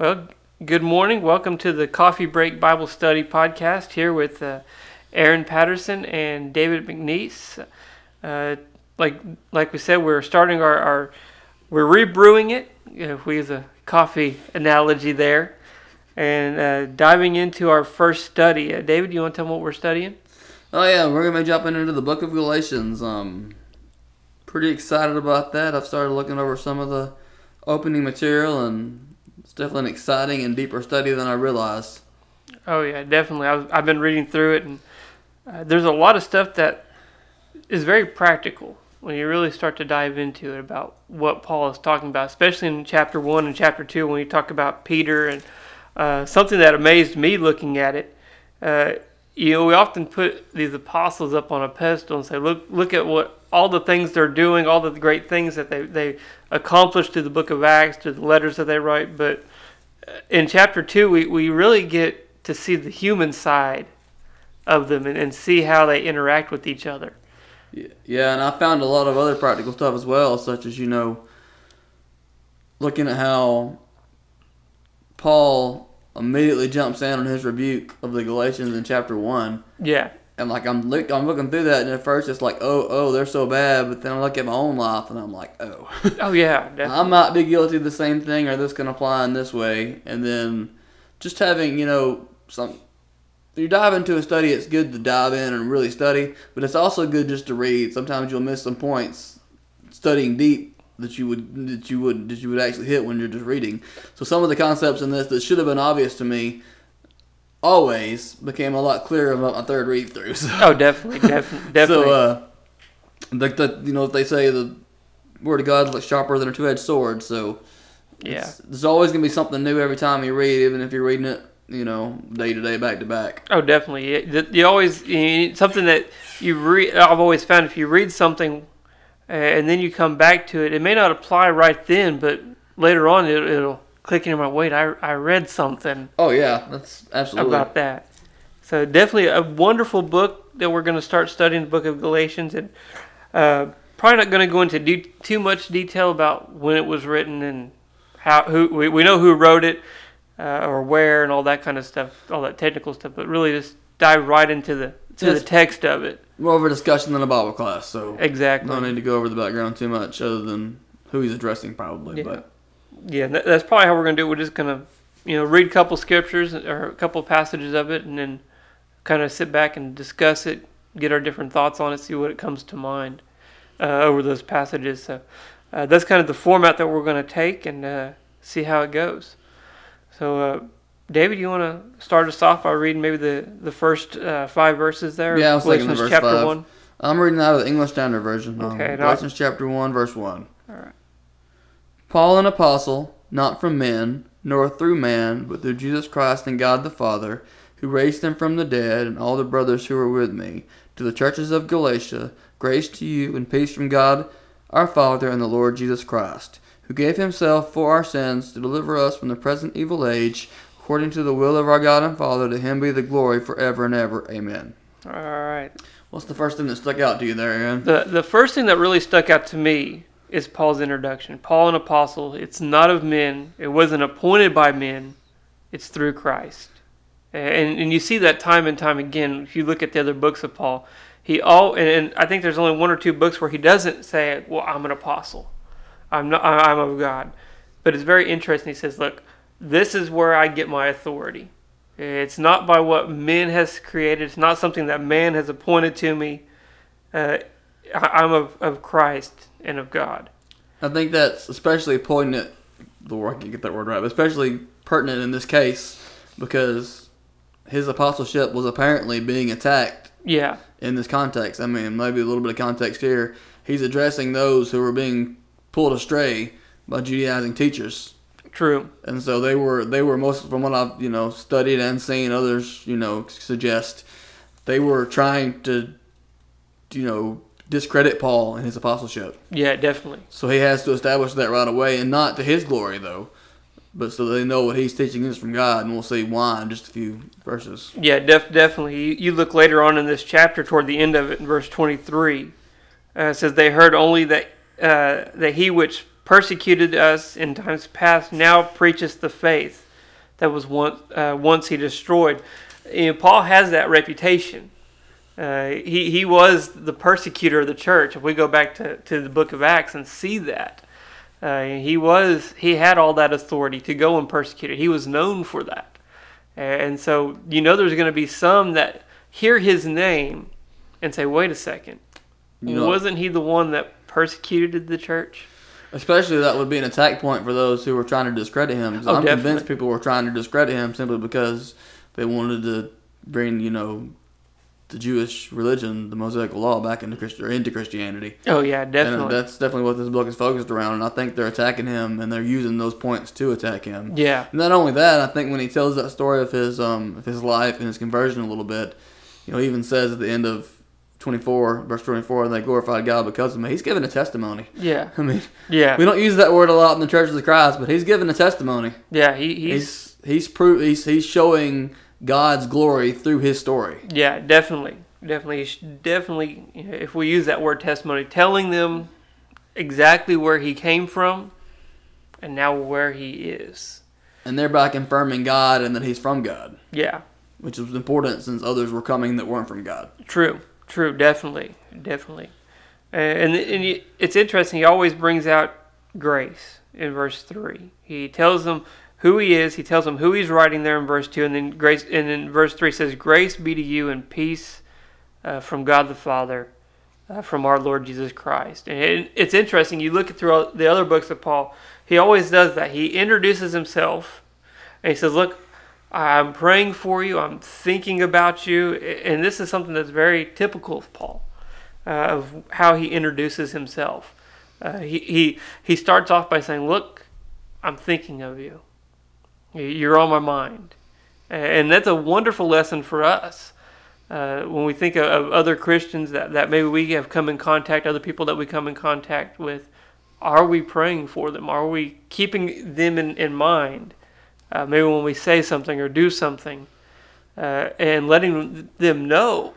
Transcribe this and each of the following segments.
Well, good morning. Welcome to the Coffee Break Bible Study podcast here with uh, Aaron Patterson and David McNeese. Uh, like like we said, we're starting our, our we're rebrewing it. If we use a coffee analogy there, and uh, diving into our first study. Uh, David, you want to tell them what we're studying? Oh yeah, we're gonna be jumping into the Book of Galatians. Um, pretty excited about that. I've started looking over some of the opening material and it's definitely an exciting and deeper study than I realized. Oh yeah, definitely. I have been reading through it, and uh, there's a lot of stuff that is very practical when you really start to dive into it about what Paul is talking about, especially in chapter one and chapter two when you talk about Peter and uh, something that amazed me looking at it. Uh, you know, we often put these apostles up on a pedestal and say, "Look, look at what all the things they're doing, all the great things that they they accomplished through the Book of Acts, through the letters that they write." But uh, in chapter two, we we really get to see the human side of them and, and see how they interact with each other. Yeah, and I found a lot of other practical stuff as well, such as you know, looking at how Paul immediately jumps in on his rebuke of the Galatians in chapter one. Yeah. And like I'm look, I'm looking through that, and at first it's like, oh, oh, they're so bad. But then I look at my own life, and I'm like, oh, oh yeah, definitely. I might be guilty of the same thing, or this can apply in this way. And then just having, you know, some. You dive into a study, it's good to dive in and really study, but it's also good just to read. Sometimes you'll miss some points studying deep that you would that you would that you would actually hit when you're just reading. So some of the concepts in this that should have been obvious to me always became a lot clearer about my third read through. So. Oh, definitely, definitely, definitely. So, uh, like the you know they say the word of God's like sharper than a two edged sword. So yeah, there's always gonna be something new every time you read, even if you're reading it you know day to day, back to back. Oh, definitely. You, you always you, something that you read. I've always found if you read something and then you come back to it, it may not apply right then, but later on it, it'll click in my wait. I I read something. Oh yeah, that's absolutely about that. So definitely a wonderful book that we're going to start studying the book of Galatians, and uh, probably not going to go into de- too much detail about when it was written and how who we, we know who wrote it uh, or where and all that kind of stuff, all that technical stuff, but really just dive right into the to the text of it. More of a discussion than a Bible class, so exactly. No need to go over the background too much, other than who he's addressing, probably. Yeah. But yeah, that's probably how we're going to do it. We're just going to, you know, read a couple scriptures or a couple passages of it, and then kind of sit back and discuss it, get our different thoughts on it, see what it comes to mind uh, over those passages. So uh, that's kind of the format that we're going to take and uh, see how it goes. So, uh, David, you want to start us off by reading maybe the the first uh, five verses there? Yeah, I was Galatians thinking the verse chapter five. one. I'm reading out of the English Standard Version. Um, Okay, Galatians chapter one, verse one. All right. Paul, an apostle, not from men, nor through man, but through Jesus Christ and God the Father, who raised him from the dead, and all the brothers who are with me, to the churches of Galatia, grace to you and peace from God our Father and the Lord Jesus Christ, who gave himself for our sins to deliver us from the present evil age, according to the will of our God and Father, to him be the glory forever and ever. Amen. All right. What's the first thing that stuck out to you there, Aaron? The the first thing that really stuck out to me is Paul's introduction. Paul, an apostle. It's not of men. It wasn't appointed by men. It's through Christ. And and you see that time and time again. If you look at the other books of Paul, he all and, and I think there's only one or two books where he doesn't say, "Well, I'm an apostle. I'm not. I'm of God." But it's very interesting. He says, "Look, this is where I get my authority. It's not by what men has created. It's not something that man has appointed to me. Uh, I'm of, of Christ and of God. I think that's especially poignant. The word I can get that word right, but especially pertinent in this case because his apostleship was apparently being attacked Yeah, in this context. I mean, maybe a little bit of context here. He's addressing those who were being pulled astray by Judaizing teachers, true. and so they were they were most from what I've you know studied and seen others you know suggest they were trying to you know discredit Paul and his apostleship. Yeah, definitely. So he has to establish that right away, and not to his glory though, but so they know what he's teaching is from God, and we'll see why in just a few verses. Yeah, def- definitely. You, look later on in this chapter, toward the end of it, in verse 23, uh, it says, They heard only that, uh, that he which persecuted us in times past now preacheth the faith, that was once uh, once he destroyed. And Paul has that reputation. Uh, he he was the persecutor of the church. If we go back to, to the book of Acts and see that, uh, he was he had all that authority to go and persecute it. He was known for that, and so you know there's going to be some that hear his name and say, "Wait a second, You know- wasn't he the one that persecuted the church?" Especially that would be an attack point for those who were trying to discredit him. Oh, I'm definitely. convinced people were trying to discredit him simply because they wanted to bring, you know, the Jewish religion, the Mosaic law, back into Christ- or into Christianity. Oh yeah, And definitely. that's definitely what this book is focused around. And I think they're attacking him, and they're using those points to attack him. yeah, Not only that, I think when he tells that story of his um of his life and his conversion a little bit, you know, he even says at the end of twenty four, verse twenty four, and they glorified God because of me. He's giving a testimony. yeah, I mean, yeah, we don't use that word a lot in the churches of Christ, but he's giving a testimony. yeah. He, he's He's he's pro- he's he's showing God's glory through his story. Yeah, definitely, definitely, definitely. If we use that word testimony, telling them exactly where he came from, and now where he is. And thereby confirming God and that he's from God, Yeah, which was important since others were coming that weren't from God. true, true, definitely, definitely. And and it's interesting. He always brings out grace in verse three. He tells them who he is. He tells them who he's writing there in verse two, and then grace. And then verse three says, "Grace be to you and peace uh, from God the Father, uh, from our Lord Jesus Christ." And it, it's interesting. You look through all the other books of Paul. He always does that. He introduces himself, and he says, "Look." I'm praying for you. I'm thinking about you. And this is something that's very typical of Paul, uh, of how he introduces himself. Uh, he, he, he starts off by saying, Look, I'm thinking of you. You're on my mind. And that's a wonderful lesson for us. Uh, when we think of, of other Christians that, that maybe we have come in contact, other people that we come in contact with, are we praying for them? Are we keeping them in, in mind? Uh, maybe when we say something or do something, uh, and letting them know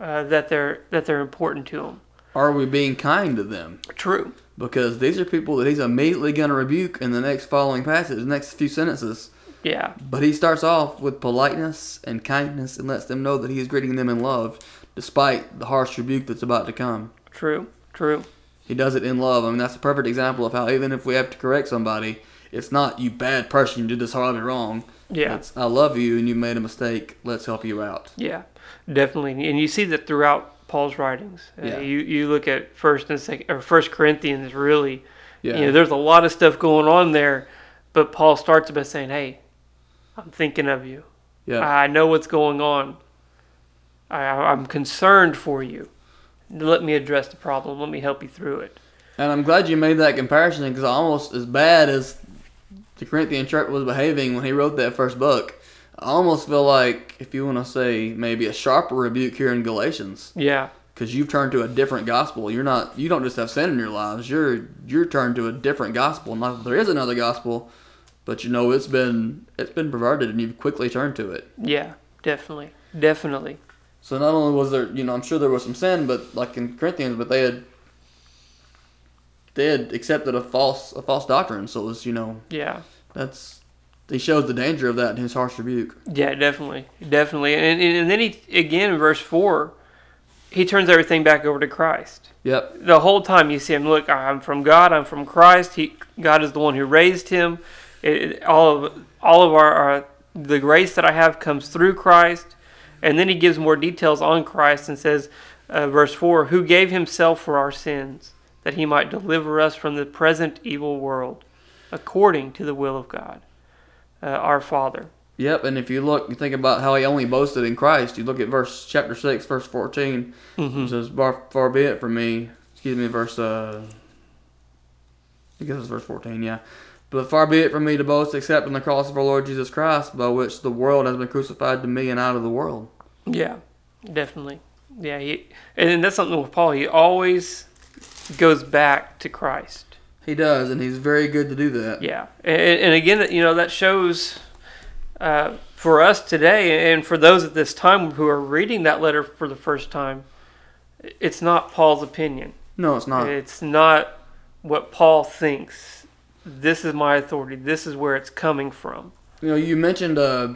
uh, that they're that they're important to them. Are we being kind to them? True. Because these are people that he's immediately going to rebuke in the next following passage, the next few sentences. Yeah. But he starts off with politeness and kindness and lets them know that he is greeting them in love, despite the harsh rebuke that's about to come. True. True. He does it in love. I mean, that's a perfect example of how even if we have to correct somebody, it's not you bad person, you did this horribly wrong. Yeah. It's I love you and you made a mistake. Let's help you out. Yeah. Definitely. And you see that throughout Paul's writings. Uh, You you look at First and Second or First Corinthians. Really, Yeah. you know, there's a lot of stuff going on there, but Paul starts by saying, "Hey, I'm thinking of you. yeah. I know what's going on. I, I'm concerned for you. Let me address the problem. Let me help you through it." And I'm glad you made that comparison because almost as bad as the Corinthian church was behaving when he wrote that first book, I almost feel like, if you want to say maybe a sharper rebuke here in Galatians, Yeah. because you've turned to a different gospel. You're not, you don't just have sin in your lives. You're you're turned to a different gospel. Not that there is another gospel, but you know it's been it's been perverted, and you've quickly turned to it. Yeah. Definitely. Definitely. So not only was there, you know, I'm sure there was some sin, but like in Corinthians, but they had they had accepted a false a false doctrine. So it was, you know, Yeah. that's he shows the danger of that in his harsh rebuke. Yeah, definitely, definitely, and and, then he again in verse four, he turns everything back over to Christ. Yep. The whole time you see him, look, I'm from God, I'm from Christ. He, God is the one who raised him. It, it- all of all of our, our the grace that I have comes through Christ, and then he gives more details on Christ and says, uh, verse four, who gave himself for our sins, that he might deliver us from the present evil world, according to the will of God, uh, our Father. Yep. And if you look, you think about how he only boasted in Christ. You look at verse chapter six, verse 14 Mhm. It says, "Far, far be it from me." Excuse me, verse. Uh, I guess it's verse fourteen. Yeah, but far be it from me to boast except in the cross of our Lord Jesus Christ, by which the world has been crucified to me and out of the world. Yeah, definitely. Yeah, he, and that's something with Paul. He always goes back to Christ. He does, and he's very good to do that. Yeah, and, and again, you know, that shows uh, for us today, and for those at this time who are reading that letter for the first time, it's not Paul's opinion. No, it's not. It's not what Paul thinks. This is my authority. This is where it's coming from. you know, you mentioned uh,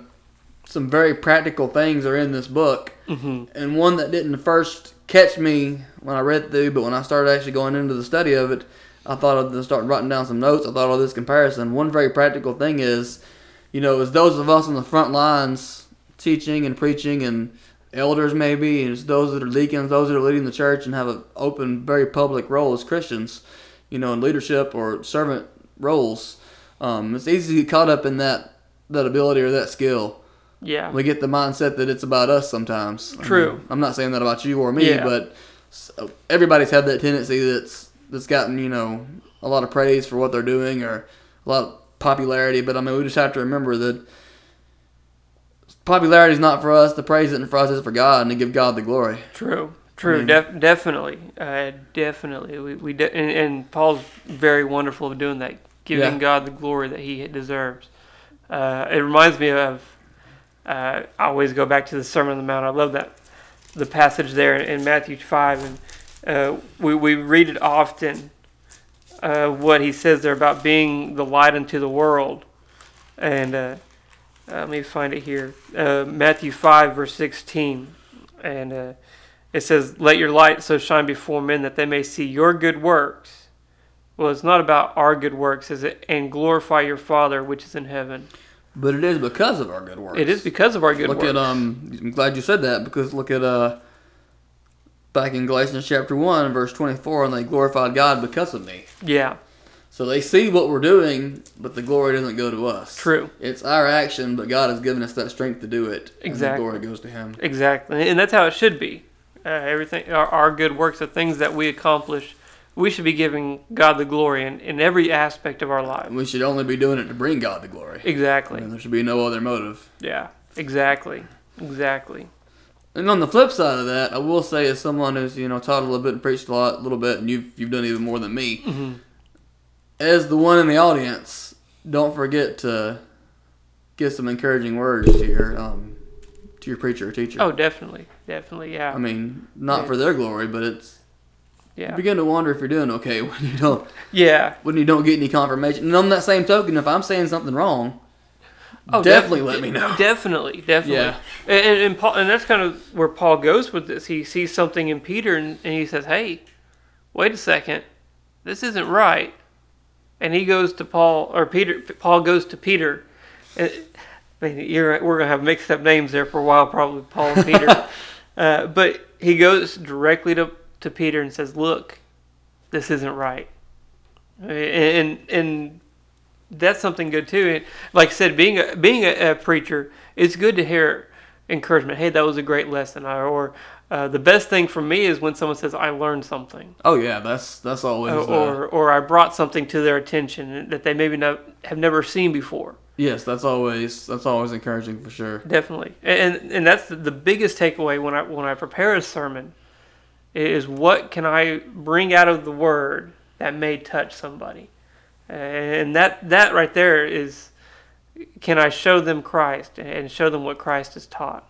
some very practical things are in this book, hmm and one that didn't first catch me when I read through, but when I started actually going into the study of it, I thought of start writing down some notes. I thought of this comparison. One very practical thing is, you know, as those of us on the front lines teaching and preaching and elders maybe, and it's those that are deacons, those that are leading the church and have an open, very public role as Christians, you know, in leadership or servant roles. Um, it's easy to get caught up in that that ability or that skill. Yeah. We get the mindset that it's about us sometimes. I True. mean, I'm not saying that about you or me, Yeah. but everybody's had that tendency that's that's gotten you know a lot of praise for what they're doing or a lot of popularity. But I mean, we just have to remember that popularity is not for us. The praise isn't for us. It's for God, and to give God the glory. True. True. mean- Def- definitely. Uh, definitely. We, we de- and, and Paul's very wonderful of doing that, giving Yeah. God the glory that he deserves. Uh, it reminds me of, uh, I always go back to the Sermon on the Mount. I love that, the passage there in Matthew 5. And uh, we, we read it often, uh, what he says there about being the light unto the world. And uh, uh, let me find it here. Uh, Matthew 5, verse 16. And uh, it says, Let your light so shine before men that they may see your good works. Well, it's not about our good works, is it? And glorify your Father which is in heaven. But it is because of our good works. It is because of our good look works. at um. I'm glad you said that because look at uh. Back in Galatians chapter one, verse twenty-four, and they glorified God because of me. yeah, So they see what we're doing, but the glory doesn't go to us. true. It's our action, but God has given us that strength to do it. and Exactly. the glory goes to Him. Exactly. And that's how it should be. Uh, everything, our, our good works, the things that we accomplish, we should be giving God the glory in, in every aspect of our life. We should only be doing it to bring God the glory. Exactly. And there should be no other motive. Yeah, exactly. Exactly. And on the flip side of that, I will say, as someone who's you know taught a little bit and preached a lot, a little bit, and you've you've done even more than me, hmm as the one in the audience, don't forget to give some encouraging words to your um, to your preacher or teacher. Oh, definitely. Definitely. Yeah. I mean, not Yeah. for their glory, but it's you yeah. begin to wonder if you're doing okay when you don't Yeah. when you don't get any confirmation. And on that same token, if I'm saying something wrong, Oh, definitely def- let me know. Definitely, definitely. Yeah. And, and, Paul, and that's kind of where Paul goes with this. He sees something in Peter, and, and he says, "Hey, wait a second, this isn't right." And he goes to Paul, or Peter. Paul goes to Peter. And, I mean, you're, we're gonna have mixed up names there for a while, probably Paul and Peter. uh, but he goes directly to to Peter and says, "Look, this isn't right." And and that's something good too. And like I said, being a being a, a preacher, it's good to hear encouragement. Hey, that was a great lesson. Or, or uh, the best thing for me is when someone says, "I learned something," Oh yeah, that's that's always or, uh, or or I brought something to their attention that they maybe not, have never seen before. yes, that's always that's always encouraging for sure. Definitely, and and that's the biggest takeaway when I when I prepare a sermon is what can I bring out of the word that may touch somebody, and that that right there is can I show them Christ and show them what Christ has taught,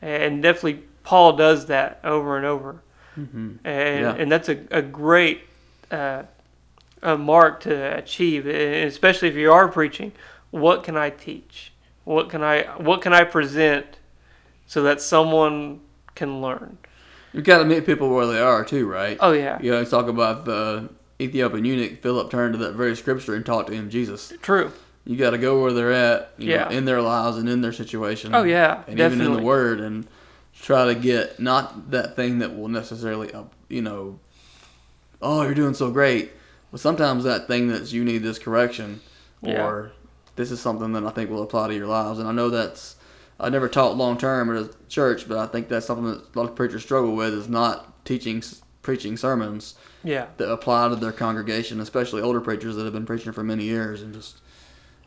and definitely Paul does that over and over, hmm and Yeah. and that's a a great. Uh, a mark to achieve, and especially if you are preaching. What can I teach? What can I what can I present so that someone can learn? You've got to meet people where they are too, right? Oh yeah, You always talk about the Ethiopian eunuch. Philip turned to that very scripture and talked to him Jesus. true. You got to go where they're at, you Yeah. know, in their lives and in their situation. Oh yeah, and even in the Word, and try to get not that thing that will necessarily, uh, you know, oh, you're doing so great, but sometimes that thing that's you need this correction, Yeah. or this is something that I think will apply to your lives. And I know that's I never taught long term at a church, but I think that's something that a lot of preachers struggle with is not teaching, preaching sermons Yeah, that apply to their congregation, especially older preachers that have been preaching for many years and just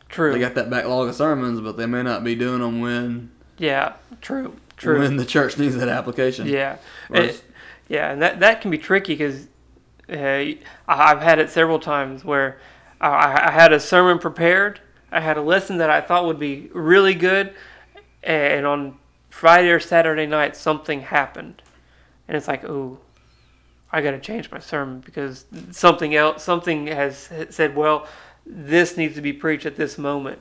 true. they got that backlog of sermons, but they may not be doing them when yeah, true. True. when the church needs that application. yeah. And- yeah, and that that can be tricky because uh, I've had it several times where I, I had a sermon prepared, I had a lesson that I thought would be really good, and on Friday or Saturday night something happened, and it's like, oh, I got to change my sermon because something else, something has said, well, this needs to be preached at this moment.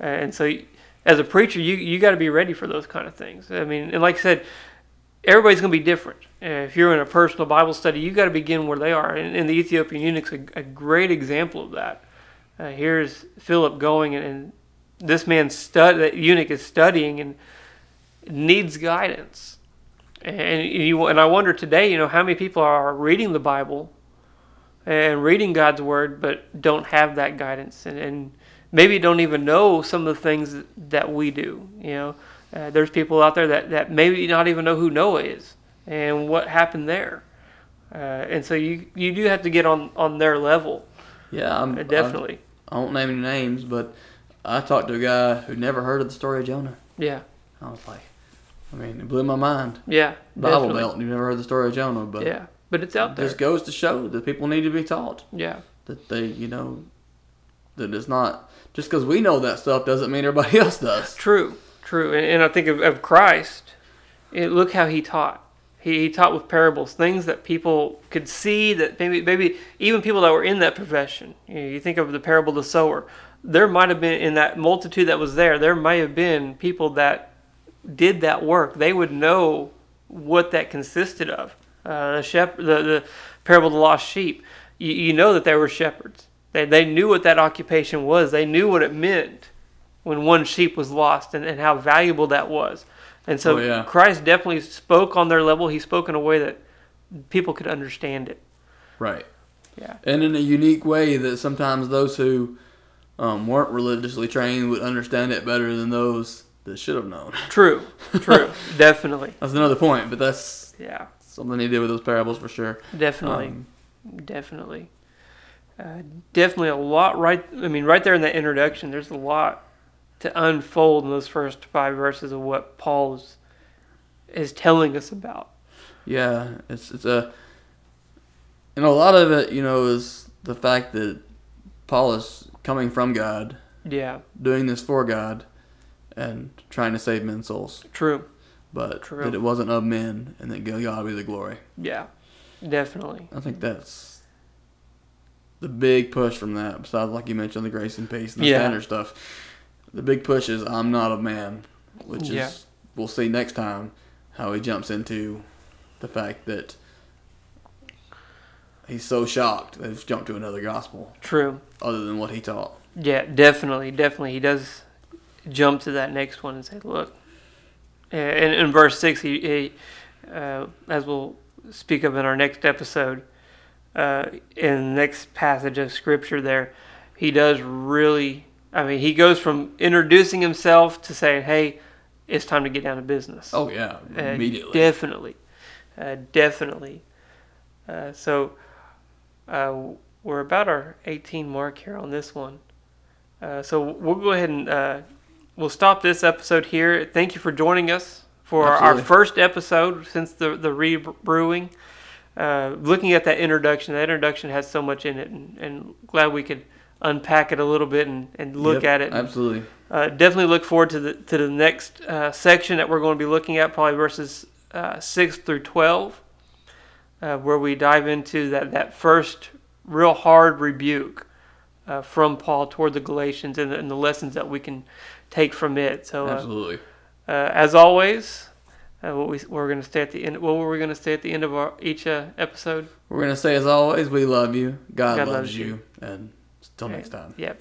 and so as a preacher, you you got to be ready for those kind of things. I mean, and like I said, everybody's going to be different. If you're in a personal Bible study, you got to begin where they are. And, and the Ethiopian eunuch's a, a great example of that. Uh, here's Philip going, and, and this man stud that eunuch is studying and needs guidance. And you and I wonder today, you know, how many people are reading the Bible and reading God's word, but don't have that guidance, and, and maybe don't even know some of the things that we do. You know, uh, there's people out there that, that maybe not even know who Noah is and what happened there. Uh, and so you you do have to get on, on their level. Yeah, I'm, uh, definitely. I, I won't name any names, but I talked to a guy who never heard of the story of Jonah. Yeah. I was like, I mean, it blew my mind. Yeah. Bible definitely. Belt, You've never heard the story of Jonah, but yeah, but it's out there. This goes to show that people need to be taught Yeah. that they, you know, that it's not just because we know that stuff doesn't mean everybody else does. True. True. And, and I think of, of Christ. It, look how he taught. He, he taught with parables, things that people could see that maybe maybe even people that were in that profession. You, know, you think of the parable of the sower. There might have been in that multitude that was there. There may have been people that did that work. They would know what that consisted of. Uh, the shepherd, the, the parable of the lost sheep. You, you know that they were shepherds. They they knew what that occupation was. They knew what it meant when one sheep was lost and, and how valuable that was. And so Oh, yeah. Christ definitely spoke on their level. He spoke in a way that people could understand it. Right. Yeah. And in a unique way that sometimes those who um, weren't religiously trained would understand it better than those that should have known. True. True. definitely. That's another point, but that's Yeah. something he did with those parables for sure. Definitely. Um, definitely. Uh, definitely a lot right I mean right there in that introduction there's a lot to unfold in those first 5 verses of what Paul is, is telling us about. Yeah, it's it's a and a lot of it, you know, is the fact that Paul is coming from God, Yeah. doing this for God, and trying to save men's souls. True. But True. that it wasn't of men, and that God be the glory. Yeah. Definitely. I think that's the big push from that. Besides, like you mentioned, the grace and peace and the Yeah. standard stuff. The big push is I'm not a man, which Yeah. is we'll see next time how he jumps into the fact that he's so shocked that he's jumped to another gospel True. other than what he taught. Yeah, definitely, definitely. He does jump to that next one and say, "Look." Uh, In, in verse six, he, he uh, as we'll speak of in our next episode, uh, in the next passage of scripture, there, he does really. I mean, he goes from introducing himself to saying, "Hey, it's time to get down to business." Oh yeah, Uh, immediately. Definitely, uh, definitely. Uh, so uh, we're about our 18 mark here on this one. Uh, so we'll go ahead and uh, we'll stop this episode here. Thank you for joining us for our, our first episode since the the rebrewing. Uh, looking at that introduction, that introduction has so much in it, and, and glad we could unpack it a little bit and, and look Yep, at it. Absolutely. Uh, definitely look forward to the to the next uh, section that we're going to be looking at, probably verses uh, six through twelve, uh, where we dive into that that first real hard rebuke uh, from Paul toward the Galatians and the, and the lessons that we can take from it. So, uh, Absolutely. uh, as always, uh, what we we're going to stay at the end. What were we going to say at the end of our each uh, episode? We're gonna say as always, we love you. God, God loves, loves you. you. And until next time. Yep.